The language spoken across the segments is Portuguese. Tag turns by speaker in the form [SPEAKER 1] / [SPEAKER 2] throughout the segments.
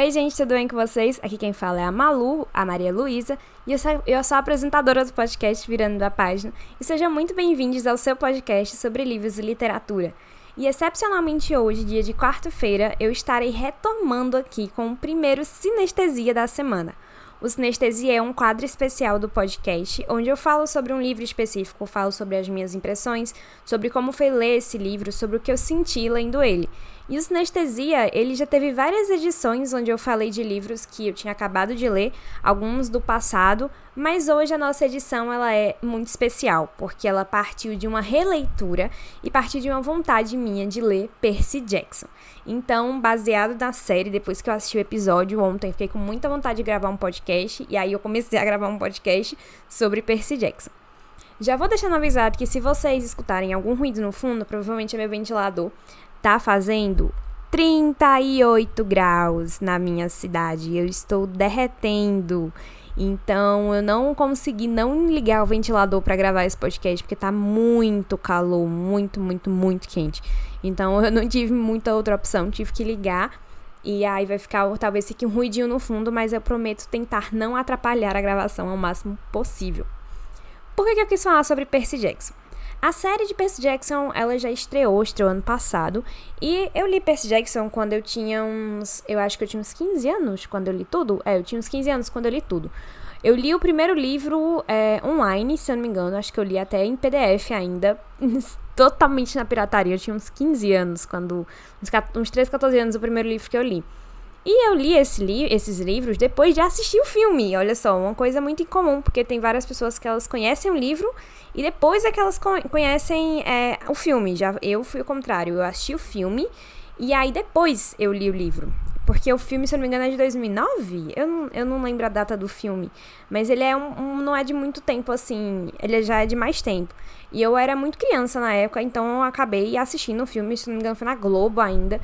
[SPEAKER 1] Oi, gente, tudo bem com vocês? Aqui quem fala é a Malu, a Maria Luísa, e eu sou, eu sou a apresentadora do podcast Virando da Página. E sejam muito bem-vindos ao seu podcast sobre livros e literatura. E excepcionalmente hoje, dia de quarta-feira, eu estarei retomando aqui com o primeiro Sinestesia da semana. O Sinestesia é um quadro especial do podcast, onde eu falo sobre um livro específico, falo sobre as minhas impressões, sobre como foi ler esse livro, sobre o que eu senti lendo ele. E o Sinestesia, ele já teve várias edições onde eu falei de livros que eu tinha acabado de ler, alguns do passado, mas hoje a nossa edição ela é muito especial, porque ela partiu de uma releitura e partiu de uma vontade minha de ler Percy Jackson. Então, baseado na série, depois que eu assisti o episódio ontem, fiquei com muita vontade de gravar um podcast, e aí eu comecei a gravar um podcast sobre Percy Jackson. Já vou deixando avisado que se vocês escutarem algum ruído no fundo, provavelmente é meu ventilador tá fazendo 38 graus na minha cidade. Eu estou derretendo. Então eu não consegui não ligar o ventilador para gravar esse podcast porque tá muito calor, muito, muito, muito quente. Então eu não tive muita outra opção, tive que ligar. E aí vai ficar, talvez fique um ruidinho no fundo, mas eu prometo tentar não atrapalhar a gravação ao máximo possível. Por que, que eu quis falar sobre Percy Jackson? A série de Percy Jackson, ela já estreou, estreou ano passado. E eu li Percy Jackson quando eu tinha uns. Eu acho que eu tinha uns 15 anos quando eu li tudo. É, eu tinha uns 15 anos quando eu li tudo. Eu li o primeiro livro é, online, se eu não me engano. Acho que eu li até em PDF ainda. totalmente na pirataria. Eu tinha uns 15 anos quando. Uns, uns 13, 14 anos o primeiro livro que eu li. E eu li esse li esses livros depois de assistir o filme. Olha só, uma coisa muito incomum, porque tem várias pessoas que elas conhecem o livro e depois é que elas conhecem é, o filme. Já eu fui o contrário, eu assisti o filme e aí depois eu li o livro. Porque o filme, se eu não me engano, é de 2009? Eu não, eu não lembro a data do filme. Mas ele é um, um, não é de muito tempo, assim. Ele já é de mais tempo. E eu era muito criança na época, então eu acabei assistindo o filme, se não me engano, foi na Globo ainda.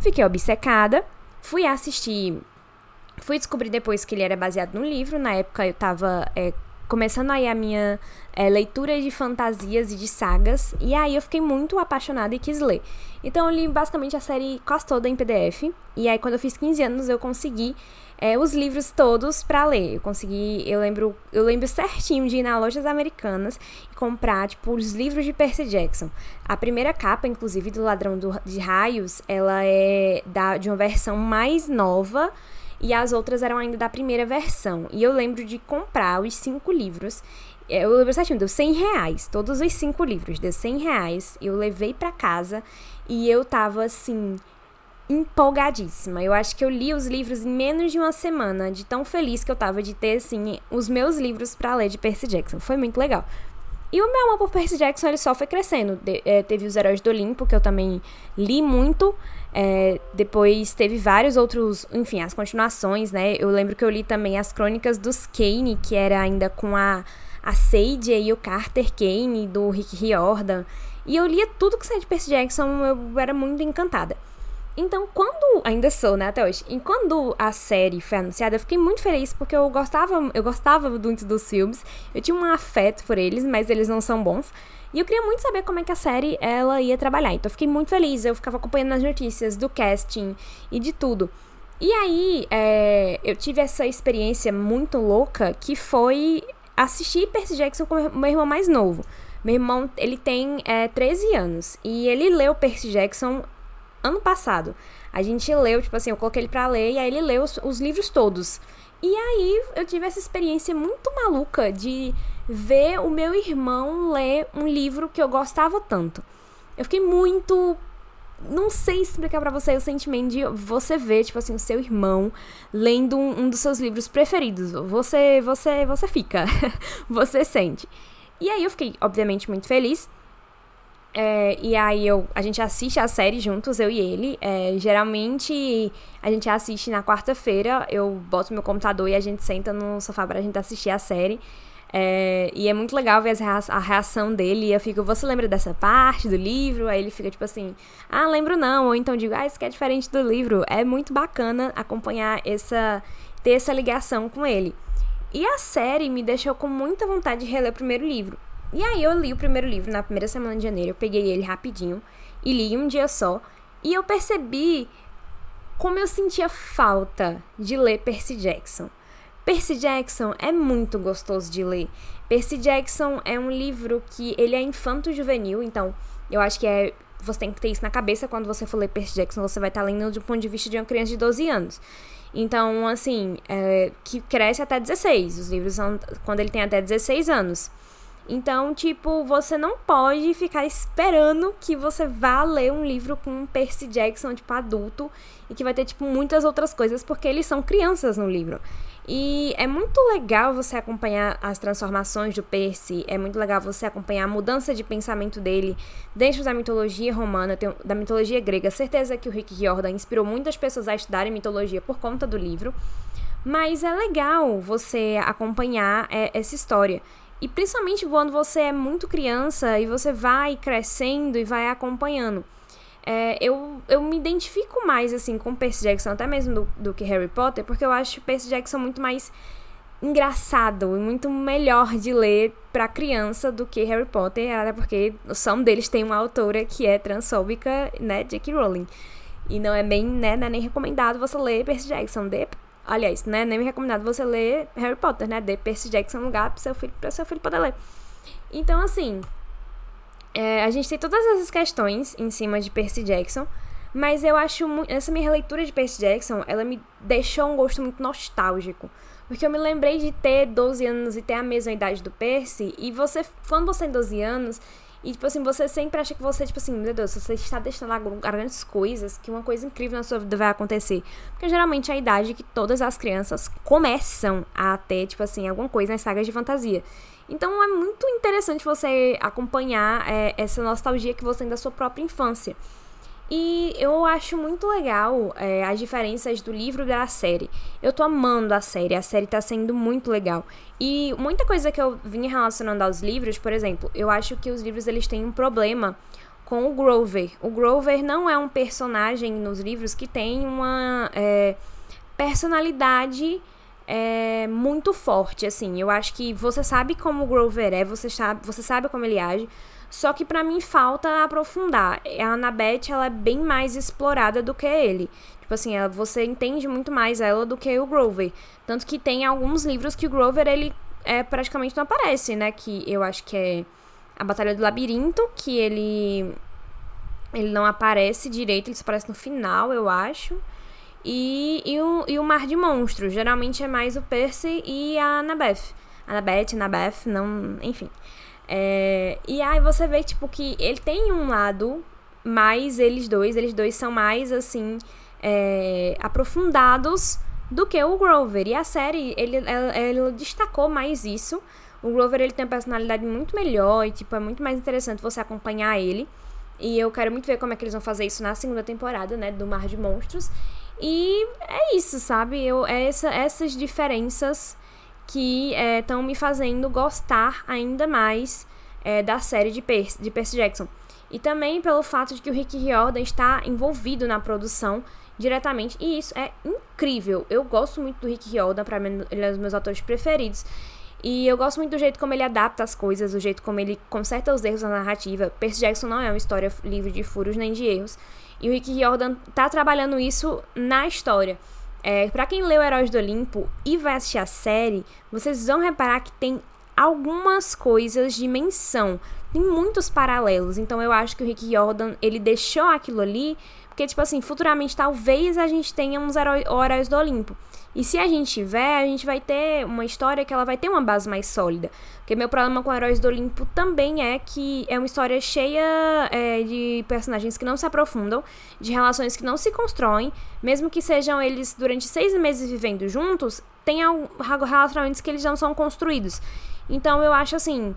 [SPEAKER 1] Fiquei obcecada. Fui assistir. Fui descobrir depois que ele era baseado no livro. Na época eu tava é, começando aí a minha é, leitura de fantasias e de sagas. E aí eu fiquei muito apaixonada e quis ler. Então eu li basicamente a série quase toda em PDF. E aí quando eu fiz 15 anos eu consegui é, os livros todos para ler. Eu consegui, eu lembro, eu lembro certinho de ir nas lojas americanas e comprar, tipo, os livros de Percy Jackson. A primeira capa, inclusive, do Ladrão do, de Raios, ela é da, de uma versão mais nova e as outras eram ainda da primeira versão. E eu lembro de comprar os cinco livros. É, eu lembro certinho, deu 100 reais. Todos os cinco livros, deu 100 reais. Eu levei para casa e eu tava assim empolgadíssima. Eu acho que eu li os livros em menos de uma semana, de tão feliz que eu tava de ter, assim, os meus livros para ler de Percy Jackson. Foi muito legal. E o meu amor por Percy Jackson, ele só foi crescendo. De, é, teve os Heróis do Olimpo, que eu também li muito. É, depois teve vários outros, enfim, as continuações, né? Eu lembro que eu li também as Crônicas dos Kane, que era ainda com a, a Sage e o Carter Kane, do Rick Riordan. E eu lia tudo que saía de Percy Jackson, eu era muito encantada. Então, quando. Ainda sou, né, até hoje. E quando a série foi anunciada, eu fiquei muito feliz porque eu gostava, eu gostava muito dos filmes. Eu tinha um afeto por eles, mas eles não são bons. E eu queria muito saber como é que a série ela ia trabalhar. Então eu fiquei muito feliz. Eu ficava acompanhando as notícias do casting e de tudo. E aí, é, eu tive essa experiência muito louca que foi assistir Percy Jackson com meu irmão mais novo. Meu irmão, ele tem é, 13 anos. E ele leu Percy Jackson ano passado. A gente leu, tipo assim, eu coloquei ele pra ler e aí ele leu os, os livros todos. E aí eu tive essa experiência muito maluca de ver o meu irmão ler um livro que eu gostava tanto. Eu fiquei muito não sei explicar para você o sentimento de você ver, tipo assim, o seu irmão lendo um, um dos seus livros preferidos. Você, você, você fica, você sente. E aí eu fiquei, obviamente, muito feliz. É, e aí eu, a gente assiste a série juntos, eu e ele. É, geralmente a gente assiste na quarta-feira, eu boto meu computador e a gente senta no sofá pra gente assistir a série. É, e é muito legal ver a reação dele. E eu fico, você lembra dessa parte do livro? Aí ele fica tipo assim, ah, lembro não. Ou então digo, ah, isso que é diferente do livro. É muito bacana acompanhar essa, ter essa ligação com ele. E a série me deixou com muita vontade de reler o primeiro livro. E aí eu li o primeiro livro na primeira semana de janeiro, eu peguei ele rapidinho e li um dia só. E eu percebi como eu sentia falta de ler Percy Jackson. Percy Jackson é muito gostoso de ler. Percy Jackson é um livro que ele é infanto-juvenil, então eu acho que é você tem que ter isso na cabeça quando você for ler Percy Jackson, você vai estar lendo do ponto de vista de uma criança de 12 anos. Então, assim, é, que cresce até 16. Os livros são quando ele tem até 16 anos. Então, tipo, você não pode ficar esperando que você vá ler um livro com Percy Jackson, tipo, adulto, e que vai ter, tipo, muitas outras coisas, porque eles são crianças no livro. E é muito legal você acompanhar as transformações do Percy, é muito legal você acompanhar a mudança de pensamento dele dentro da mitologia romana, da mitologia grega. Certeza que o Rick Riordan inspirou muitas pessoas a estudarem mitologia por conta do livro. Mas é legal você acompanhar é, essa história. E principalmente quando você é muito criança e você vai crescendo e vai acompanhando. É, eu, eu me identifico mais, assim, com Percy Jackson, até mesmo do, do que Harry Potter, porque eu acho Percy Jackson muito mais engraçado e muito melhor de ler para criança do que Harry Potter, até porque um deles tem uma autora que é transfóbica, né. Rowling. E não é bem, né, é nem recomendado você ler Percy Jackson. Dê Aliás, né? Nem me recomendado você ler Harry Potter, né? Dê Percy Jackson lugar pro seu filho, pra seu filho poder ler. Então, assim, é, a gente tem todas essas questões em cima de Percy Jackson, mas eu acho essa minha releitura de Percy Jackson, ela me deixou um gosto muito nostálgico. Porque eu me lembrei de ter 12 anos e ter a mesma idade do Percy, e você, quando você tem 12 anos, e, tipo assim, você sempre acha que você, tipo assim, meu Deus, você está deixando grandes coisas, que uma coisa incrível na sua vida vai acontecer. Porque geralmente é a idade que todas as crianças começam a ter, tipo assim, alguma coisa nas sagas de fantasia. Então é muito interessante você acompanhar é, essa nostalgia que você tem da sua própria infância. E eu acho muito legal é, as diferenças do livro e da série. Eu tô amando a série, a série tá sendo muito legal. E muita coisa que eu vinha relacionando aos livros, por exemplo, eu acho que os livros eles têm um problema com o Grover. O Grover não é um personagem nos livros que tem uma é, personalidade é, muito forte, assim. Eu acho que você sabe como o Grover é, você sabe, você sabe como ele age, só que para mim falta aprofundar. A Annabeth, ela é bem mais explorada do que ele. Tipo assim, ela, você entende muito mais ela do que o Grover. Tanto que tem alguns livros que o Grover, ele é, praticamente não aparece, né? Que eu acho que é a Batalha do Labirinto, que ele... Ele não aparece direito, ele só aparece no final, eu acho. E, e, o, e o Mar de Monstros. Geralmente é mais o Percy e a Annabeth. Annabeth, Annabeth, não... Enfim. É, e aí você vê, tipo, que ele tem um lado mais eles dois, eles dois são mais, assim, é, aprofundados do que o Grover. E a série, ele, ela, destacou mais isso. O Grover, ele tem uma personalidade muito melhor e, tipo, é muito mais interessante você acompanhar ele. E eu quero muito ver como é que eles vão fazer isso na segunda temporada, né, do Mar de Monstros. E é isso, sabe? Eu, é essa, essas diferenças que estão é, me fazendo gostar ainda mais é, da série de Percy, de Percy Jackson. E também pelo fato de que o Rick Riordan está envolvido na produção diretamente. E isso é incrível. Eu gosto muito do Rick Riordan, para mim ele é um dos meus autores preferidos. E eu gosto muito do jeito como ele adapta as coisas, do jeito como ele conserta os erros na narrativa. Percy Jackson não é uma história livre de furos nem de erros. E o Rick Riordan tá trabalhando isso na história. É, para quem leu Heróis do Olimpo e vai assistir a série, vocês vão reparar que tem algumas coisas de menção. Tem muitos paralelos. Então eu acho que o Rick Jordan, ele deixou aquilo ali, porque, tipo assim, futuramente talvez a gente tenha uns heróis do Olimpo. E se a gente tiver, a gente vai ter uma história que ela vai ter uma base mais sólida. Porque meu problema com Heróis do Olimpo também é que é uma história cheia é, de personagens que não se aprofundam, de relações que não se constroem, mesmo que sejam eles durante seis meses vivendo juntos, tem relacionamentos que eles não são construídos. Então eu acho assim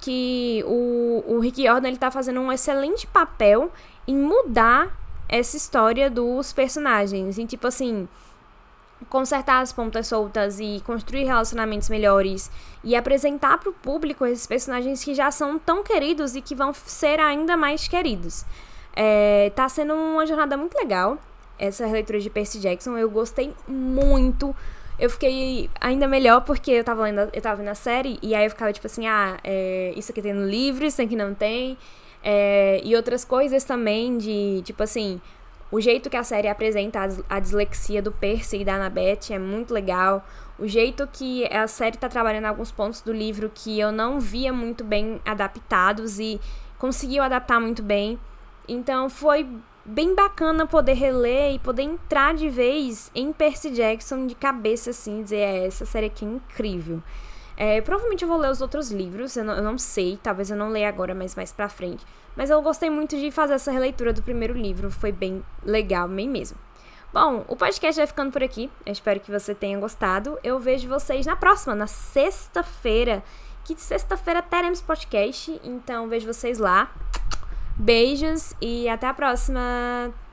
[SPEAKER 1] que o, o Rick Jordan ele tá fazendo um excelente papel em mudar essa história dos personagens. E tipo assim, consertar as pontas soltas e construir relacionamentos melhores e apresentar para o público esses personagens que já são tão queridos e que vão ser ainda mais queridos. É, tá sendo uma jornada muito legal essa releitura de Percy Jackson. Eu gostei muito. Eu fiquei ainda melhor porque eu tava lendo, eu tava na série e aí eu ficava tipo assim, ah, é, isso aqui tem no livro, isso aqui não tem. É, e outras coisas também de, tipo assim, O jeito que a série apresenta a dislexia do Percy e da Annabeth é muito legal. O jeito que a série está trabalhando alguns pontos do livro que eu não via muito bem adaptados e conseguiu adaptar muito bem. Então foi bem bacana poder reler e poder entrar de vez em Percy Jackson de cabeça assim, dizer, é, essa série aqui é incrível. É, provavelmente eu vou ler os outros livros, eu não, eu não, sei, talvez eu não leia agora, mas mais pra frente. Mas eu gostei muito de fazer essa releitura do primeiro livro, foi bem legal, bem mesmo. Bom, o podcast vai ficando por aqui, eu espero que você tenha gostado. Eu vejo vocês na próxima, na sexta-feira, que sexta-feira teremos podcast, então vejo vocês lá. Beijos e até a próxima!